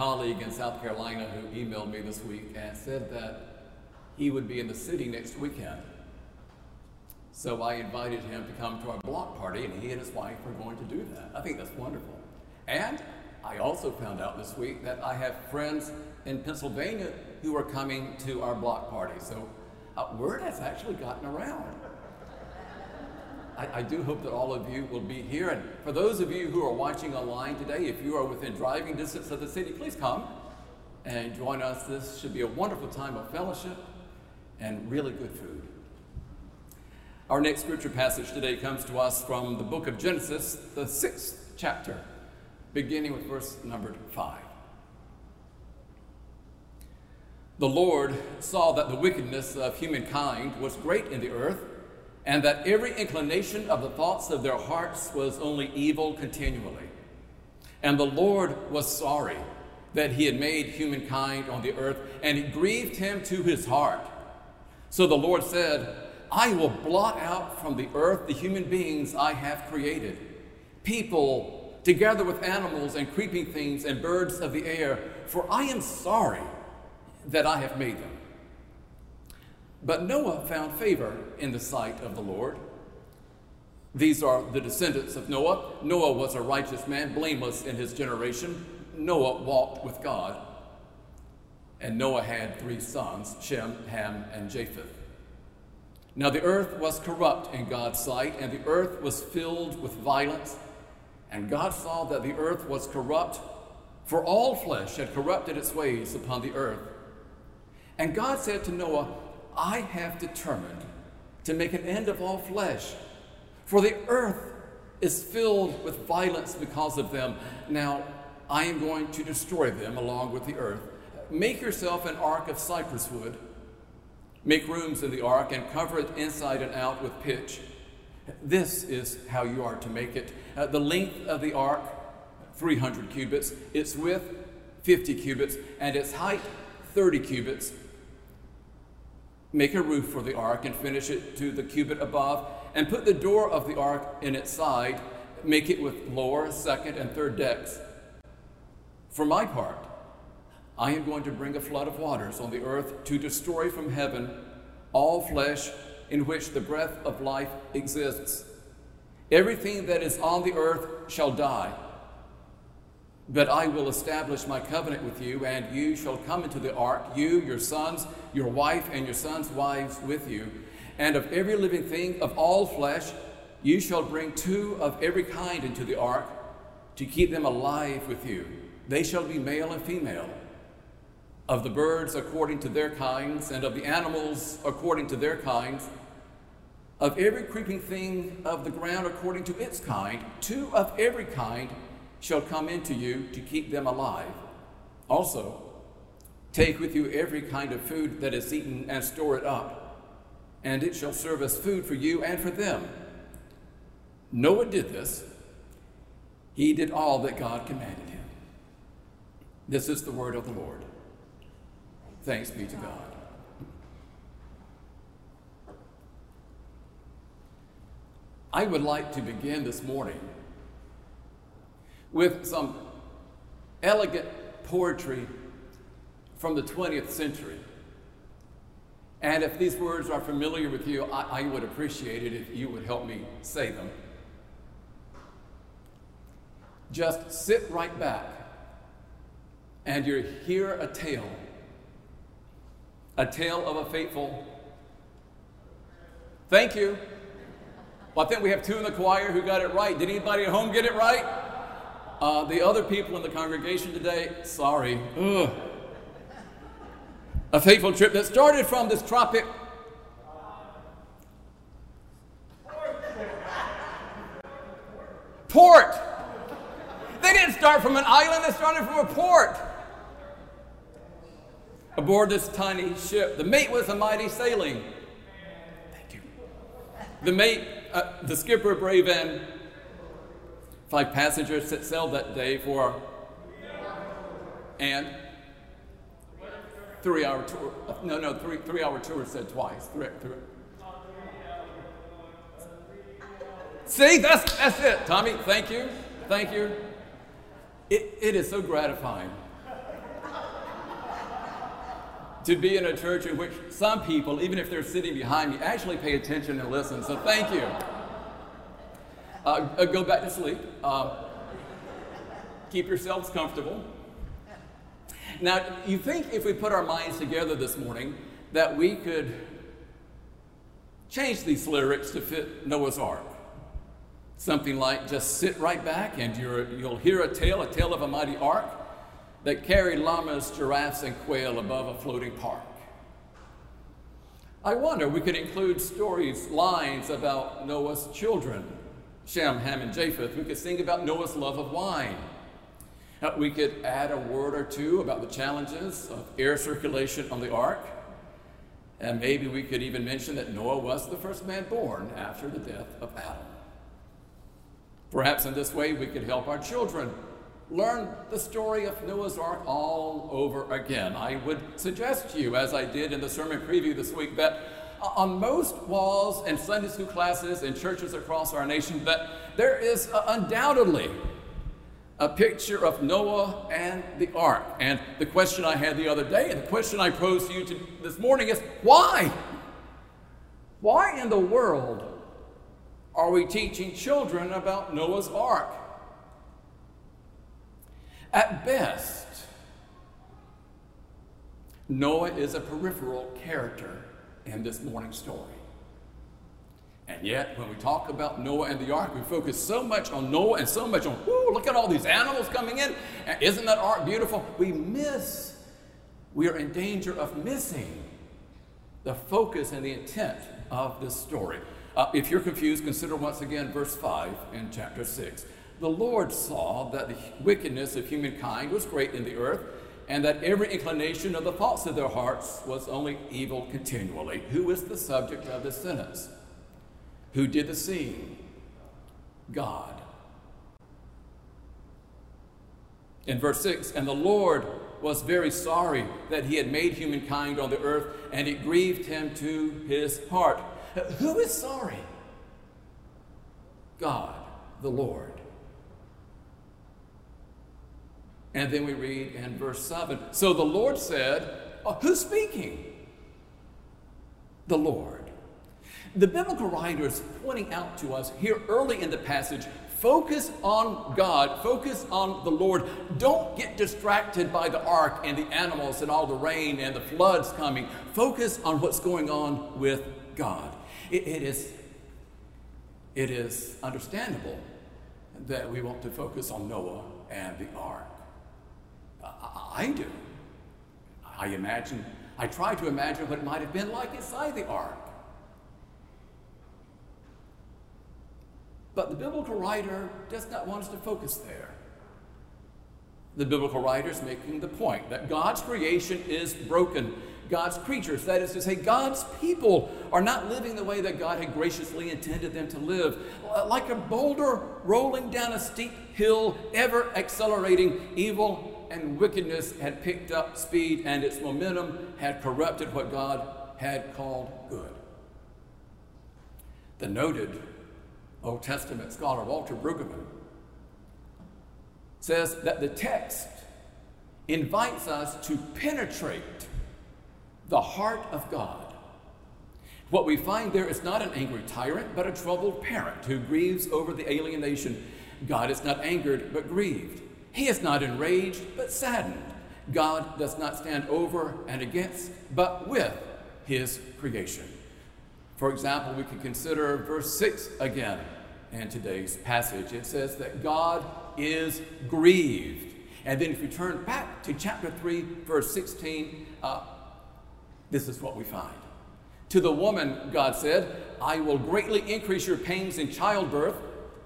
Colleague in South Carolina who emailed me this week and said that he would be in the city next weekend. So I invited him to come to our block party, and he and his wife are going to do that. I think that's wonderful. And I also found out this week that I have friends in Pennsylvania who are coming to our block party. So uh, word has actually gotten around. I, I, do hope that all of you will be here. And for those of you who are watching online today, if you are within driving distance of the city, please come and join us. This should be a wonderful time of fellowship and really good food. Our next scripture passage today comes to us from the book of Genesis, the sixth chapter, beginning with verse numbered five. The Lord saw that the wickedness of humankind was great in the earth and that every inclination of the thoughts of their hearts was only evil continually. And the Lord was sorry that he had made humankind on the earth, and it grieved him to his heart. So the Lord said, I will blot out from the earth the human beings I have created, people together with animals and creeping things and birds of the air, for I am sorry that I have made them. But Noah found favor in the sight of the Lord. These are the descendants of Noah. Noah was a righteous man, blameless in his generation. Noah walked with God. And Noah had three sons Shem, Ham, and Japheth. Now the earth was corrupt in God's sight, and the earth was filled with violence. And God saw that the earth was corrupt, for all flesh had corrupted its ways upon the earth. And God said to Noah, I have determined to make an end of all flesh, for the earth is filled with violence because of them. Now I am going to destroy them along with the earth. Make yourself an ark of cypress wood. Make rooms in the ark and cover it inside and out with pitch. This is how you are to make it. Uh, the length of the ark, 300 cubits, its width, 50 cubits, and its height, 30 cubits. Make a roof for the ark and finish it to the cubit above, and put the door of the ark in its side. Make it with lower, second, and third decks. For my part, I am going to bring a flood of waters on the earth to destroy from heaven all flesh in which the breath of life exists. Everything that is on the earth shall die. But I will establish my covenant with you, and you shall come into the ark, you, your sons, your wife, and your sons' wives with you. And of every living thing of all flesh, you shall bring two of every kind into the ark to keep them alive with you. They shall be male and female. Of the birds according to their kinds, and of the animals according to their kinds, of every creeping thing of the ground according to its kind, two of every kind shall come into you to keep them alive. Also, take with you every kind of food that is eaten and store it up, and it shall serve as food for you and for them. Noah did this. He did all that God commanded him. This is the word of the Lord. Thanks be to God. I would like to begin this morning with some elegant poetry from the 20th century. And if these words are familiar with you, I, I, would appreciate it if you would help me say them. Just sit right back and you hear a tale, a tale of a faithful. Thank you. Well, I think we have two in the choir who got it right. Did anybody at home get it right? Uh, the other people in the congregation today, sorry. Ugh. A fateful trip that started from this tropic. Port! They didn't start from an island, they started from a port. Aboard this tiny ship, the mate was a mighty sailing. Thank you. The mate, uh, the skipper, brave and five passengers set sail that day for and three hour tour. No, no, three, three hour tour said twice. Three, three. See, that's, that's it, Tommy. Thank you. Thank you. It, it is so gratifying to be in a church in which some people, even if they're sitting behind me, actually pay attention and listen. So thank you. Uh, uh go back to sleep. Uh, keep yourselves comfortable. Now, you think if we put our minds together this morning that we could change these lyrics to fit Noah's Ark? Something like just sit right back and you will hear a tale, a tale of a mighty ark that carried llamas, giraffes, and quail above a floating park. I wonder we could include stories, lines about Noah's children, Shem, Ham, and Japheth. We could sing about Noah's love of wine. Uh, we could add a word or two about the challenges of air circulation on the ark. And maybe we could even mention that Noah was the first man born after the death of Adam. Perhaps in this way we could help our children learn the story of Noah's Ark all over again. I would suggest to you, as I did in the sermon preview this week, that on most walls and Sunday school classes in churches across our nation, that there is uh, undoubtedly a picture of Noah and the ark. And the question I had the other day, and the question I pose to you to this morning is why? Why in the world are we teaching children about Noah's ark? At best, Noah is a peripheral character in this morning story. And yet, when we talk about Noah and the ark, we focus so much on Noah and so much on, whoo, look at all these animals coming in. Isn't that ark beautiful? We miss, we are in danger of missing the focus and the intent of this story. Uh, if you're confused, consider once again verse 5 in chapter 6. The Lord saw that the wickedness of humankind was great in the earth, and that every inclination of the thoughts of their hearts was only evil continually. Who is the subject of this sentence? Who did the seeing? God. In verse 6, and the Lord was very sorry that he had made humankind on the earth, and it grieved him to his heart. Who is sorry? God, the Lord. And then we read in verse 7 So the Lord said, oh, Who's speaking? The Lord. The biblical writer is pointing out to us here early in the passage focus on God, focus on the Lord. Don't get distracted by the ark and the animals and all the rain and the floods coming. Focus on what's going on with God. it, it is, it is understandable that we want to focus on Noah and the ark. I do. I imagine, I try to imagine what it might have been like inside the ark. But the biblical writer does not want us to focus there. The biblical writer is making the point that God's creation is broken. God's creatures, that is to say, God's people, are not living the way that God had graciously intended them to live. Like a boulder rolling down a steep hill, ever accelerating, evil and wickedness had picked up speed, and its momentum had corrupted what God had called good. The noted Old Testament scholar Walter Brueggemann says that the text invites us to penetrate the heart of God. What we find there is not an angry tyrant, but a troubled parent who grieves over the alienation. God is not angered, but grieved. He is not enraged, but saddened. God does not stand over and against, but with his creation. For example, we can consider verse 6 again in today's passage. It says that God is grieved. And then if you turn back to chapter 3, verse 16, uh, this is what we find. To the woman, God said, I will greatly increase your pains in childbirth.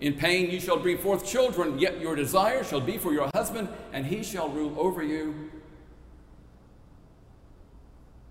In pain you shall bring forth children, yet your desire shall be for your husband, and he shall rule over you.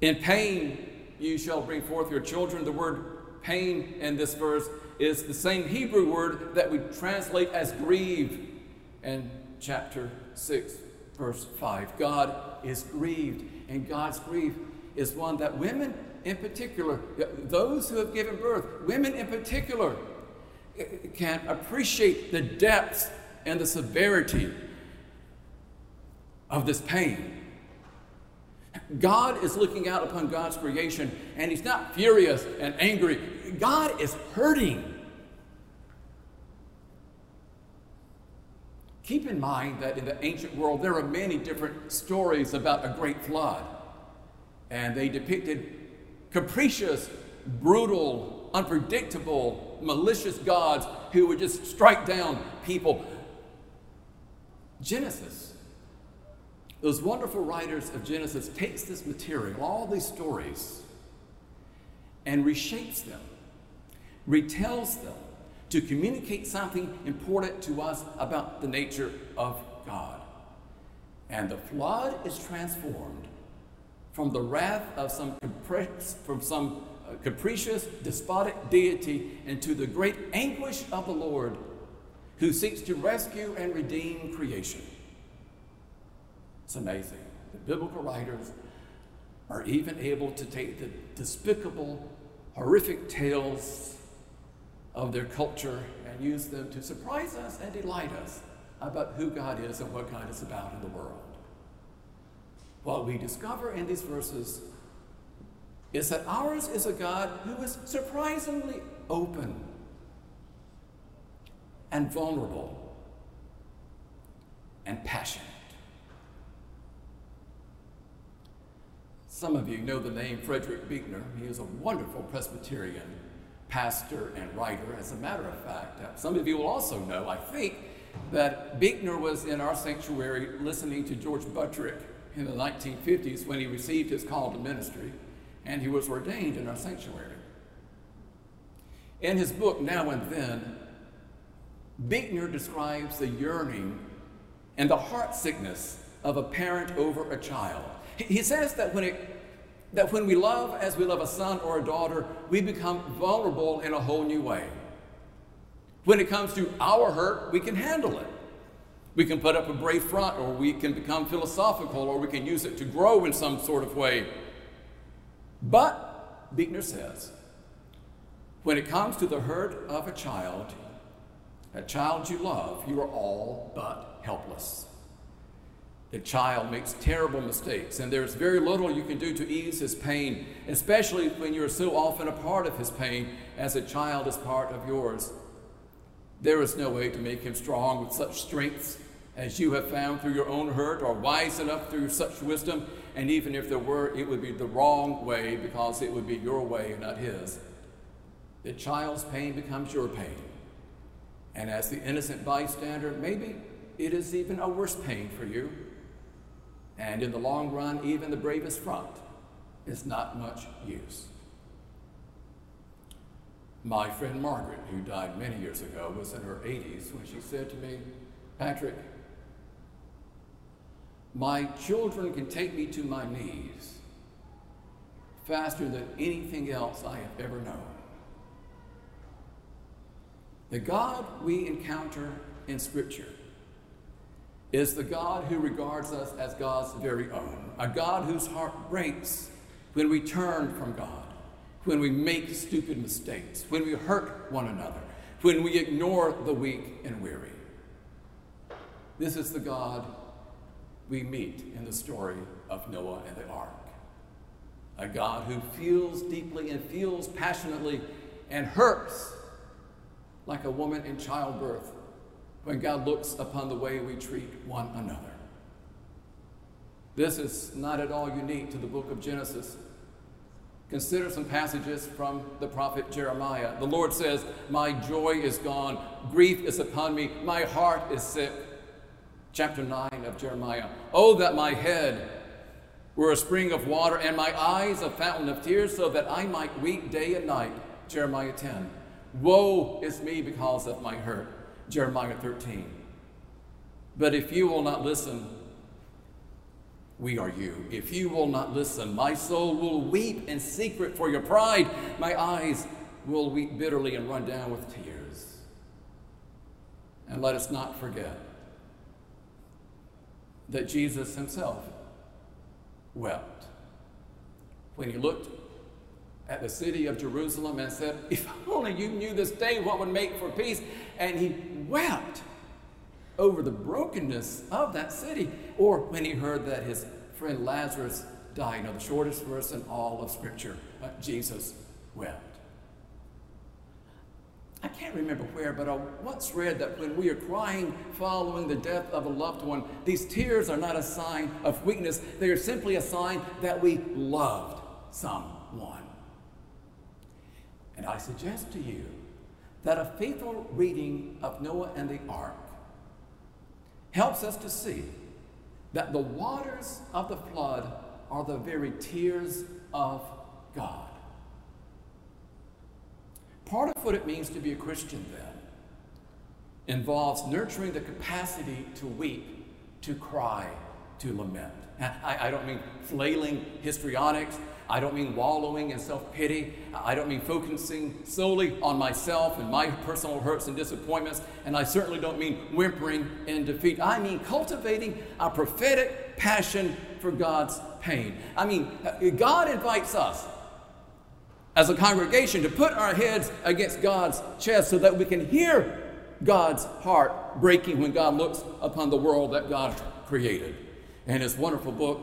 In pain you shall bring forth your children. The word pain in this verse is the same Hebrew word that we translate as grieve in chapter 6, verse 5. God is grieved, and God's grief is one that women in particular, those who have given birth, women in particular, can appreciate the depth and the severity of this pain. God is looking out upon God's creation and He's not furious and angry. God is hurting. Keep in mind that in the ancient world there are many different stories about a great flood, and they depicted capricious, brutal, unpredictable, malicious gods who would just strike down people. Genesis, those wonderful writers of Genesis, takes this material, all these stories, and reshapes them, retells them to communicate something important to us about the nature of God. And the flood is transformed from the wrath of some, from some capricious, despotic deity into the great anguish of the Lord who seeks to rescue and redeem creation. It's amazing. The biblical writers are even able to take the despicable, horrific tales of their culture and use them to surprise us and delight us about who God is and what God is about in the world. What we discover in these verses is that ours is a God who is surprisingly open and vulnerable and passionate. Some of you know the name Frederick Buechner. He is a wonderful Presbyterian pastor and writer. As a matter of fact, uh, some of you will also know, I think, that Buechner was in our sanctuary listening to George Buttrick in the 1950s when he received his call to ministry, and he was ordained in our sanctuary. In his book, Now and Then, Buechner describes the yearning and the heart sickness of a parent over a child. He says that when it that when we love as we love a son or a daughter, we become vulnerable in a whole new way. When it comes to our hurt, we can handle it. We can put up a brave front, or we can become philosophical, or we can use it to grow in some sort of way. But, Buechner says, when it comes to the hurt of a child, a child you love, you are all but helpless. The child makes terrible mistakes, and there's very little you can do to ease his pain, especially when you're so often a part of his pain as a child is part of yours. There is no way to make him strong with such strengths as you have found through your own hurt, or wise enough through such wisdom, and even if there were, it would be the wrong way because it would be your way and not his. The child's pain becomes your pain. And as the innocent bystander, maybe it is even a worse pain for you and in the long run, even the bravest front is not much use. My friend Margaret, who died many years ago, was in her 80s when she said to me, Patrick, my children can take me to my knees faster than anything else I have ever known. The God we encounter in Scripture is the God who regards us as God's very own, a God whose heart breaks when we turn from God, when we make stupid mistakes, when we hurt one another, when we ignore the weak and weary. This is the God we meet in the story of Noah and the ark. A God who feels deeply and feels passionately and hurts like a woman in childbirth when God looks upon the way we treat one another. This is not at all unique to the book of Genesis. Consider some passages from the prophet Jeremiah. The Lord says, My joy is gone, grief is upon me, my heart is sick. Chapter 9 of Jeremiah. Oh, that my head were a spring of water and my eyes a fountain of tears, so that I might weep day and night. Jeremiah 10. Woe is me because of my hurt. Jeremiah 13. But if you will not listen, we are you. If you will not listen, my soul will weep in secret for your pride. My eyes will weep bitterly and run down with tears. And let us not forget that Jesus himself wept when he looked at the city of Jerusalem and said, If only you knew this day what would make for peace. And he wept over the brokenness of that city. Or when he heard that his friend Lazarus died. You know, the shortest verse in all of Scripture, uh, Jesus wept. I can't remember where, but I once read that when we are crying following the death of a loved one, these tears are not a sign of weakness. They are simply a sign that we loved someone. And I suggest to you that a faithful reading of Noah and the ark helps us to see that the waters of the flood are the very tears of God. Part of what it means to be a Christian, then, involves nurturing the capacity to weep, to cry, to lament. I, I don't mean flailing histrionics. I don't mean wallowing in self pity. I don't mean focusing solely on myself and my personal hurts and disappointments. And I certainly don't mean whimpering in defeat. I mean cultivating a prophetic passion for God's pain. I mean, uh, God invites us as a congregation to put our heads against God's chest so that we can hear God's heart breaking when God looks upon the world that God created. In his wonderful book,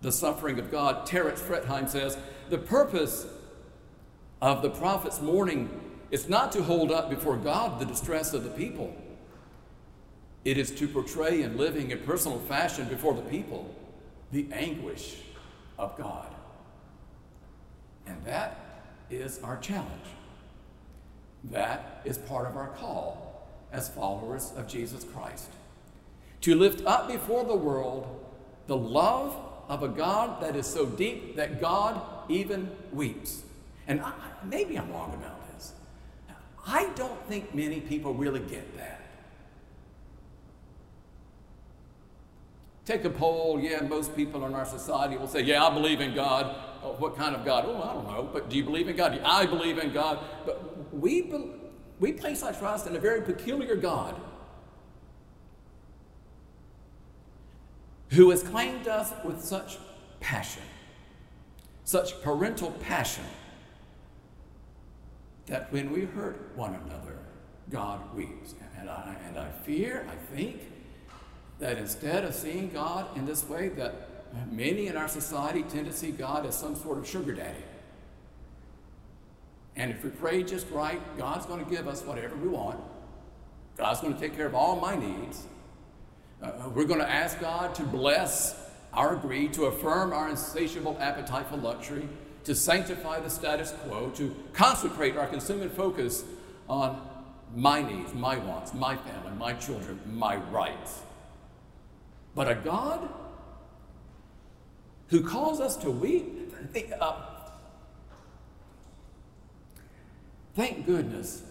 The Suffering of God, Terence Fretheim says, The purpose of the prophet's mourning is not to hold up before God the distress of the people. It is to portray in living in personal fashion before the people the anguish of God. And that is our challenge. That is part of our call as followers of Jesus Christ. To lift up before the world the love of a God that is so deep that God even weeps. And I, maybe I'm wrong about this. I don't think many people really get that. Take a poll, yeah, most people in our society will say, Yeah, I believe in God. Oh, what kind of God? Oh, I don't know. But do you believe in God? I believe in God. But we, be, we place our trust in a very peculiar God who has claimed us with such passion, such parental passion, that when we hurt one another, God weeps. And I, and I fear, I think, that instead of seeing God in this way, that many in our society tend to see God as some sort of sugar daddy. And if we pray just right, God's going to give us whatever we want. God's going to take care of all my needs. Uh, we're going to ask God to bless our greed, to affirm our insatiable appetite for luxury, to sanctify the status quo, to consecrate our consuming focus on my needs, my wants, my family, my children, my rights. But a God who calls us to weep, uh, thank goodness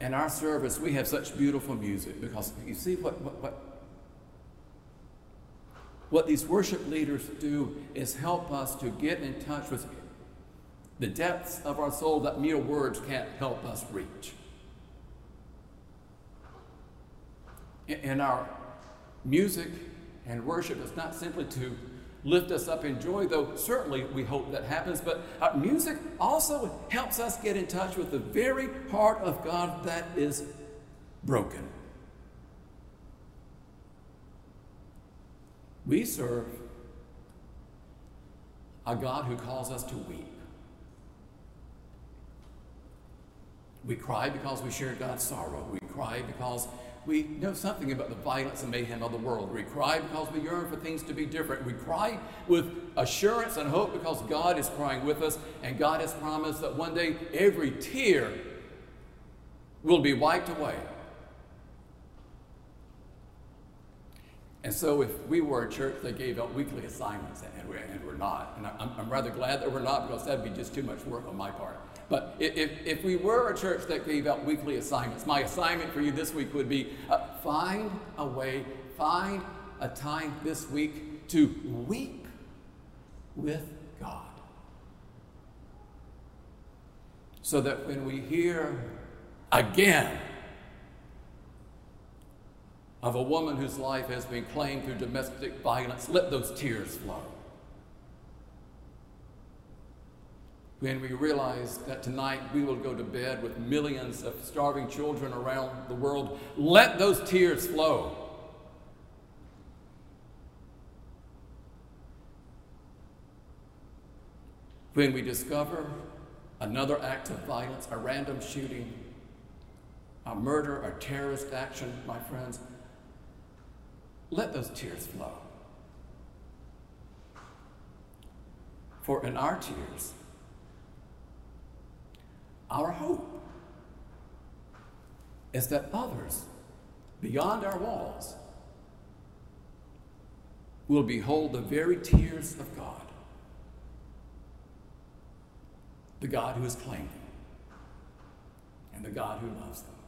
in our service we have such beautiful music because you see what, what, what what these worship leaders do is help us to get in touch with the depths of our soul that mere words can't help us reach. In our music and worship is not simply to lift us up in joy, though certainly we hope that happens, but uh, music also helps us get in touch with the very heart of God that is broken. We serve a God who calls us to weep. We cry because we share God's sorrow. We cry because we know something about the violence and mayhem of the world. We cry because we yearn for things to be different. We cry with assurance and hope because God is crying with us, and God has promised that one day every tear will be wiped away. And so, if we were a church that gave out weekly assignments, and we're, and we're not, and I'm, I'm rather glad that we're not because that'd be just too much work on my part. But if, if we were a church that gave out weekly assignments, my assignment for you this week would be uh, find a way, find a time this week to weep with God. So that when we hear again of a woman whose life has been claimed through domestic violence, let those tears flow. When we realize that tonight we will go to bed with millions of starving children around the world, let those tears flow. When we discover another act of violence, a random shooting, a murder, a terrorist action, my friends, let those tears flow. For in our tears, our hope is that others beyond our walls will behold the very tears of God, the God who has claimed them, and the God who loves them.